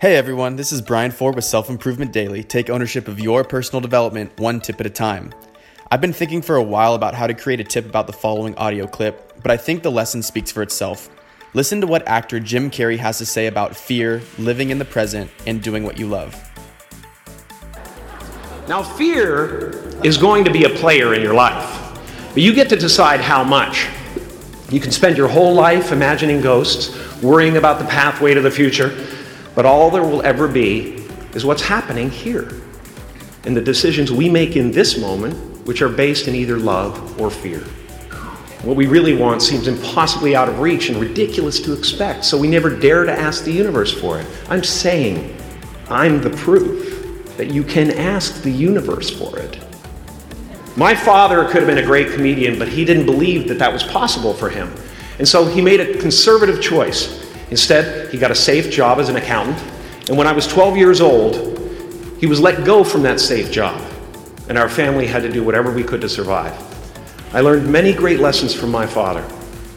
Hey everyone, this is Brian Ford with Self Improvement Daily. Take ownership of your personal development one tip at a time. I've been thinking for a while about how to create a tip about the following audio clip, but I think the lesson speaks for itself. Listen to what actor Jim Carrey has to say about fear, living in the present, and doing what you love. Now, fear is going to be a player in your life, but you get to decide how much. You can spend your whole life imagining ghosts, worrying about the pathway to the future, but all there will ever be is what's happening here and the decisions we make in this moment, which are based in either love or fear. What we really want seems impossibly out of reach and ridiculous to expect, so we never dare to ask the universe for it. I'm saying I'm the proof that you can ask the universe for it. My father could have been a great comedian, but he didn't believe that that was possible for him. And so he made a conservative choice. Instead, he got a safe job as an accountant. And when I was 12 years old, he was let go from that safe job. And our family had to do whatever we could to survive. I learned many great lessons from my father,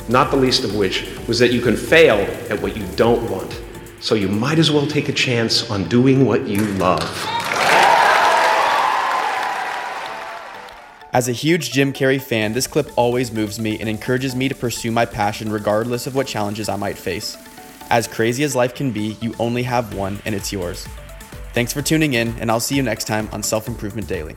not the least of which was that you can fail at what you don't want. So you might as well take a chance on doing what you love. As a huge Jim Carrey fan, this clip always moves me and encourages me to pursue my passion regardless of what challenges I might face. As crazy as life can be, you only have one and it's yours. Thanks for tuning in, and I'll see you next time on Self Improvement Daily.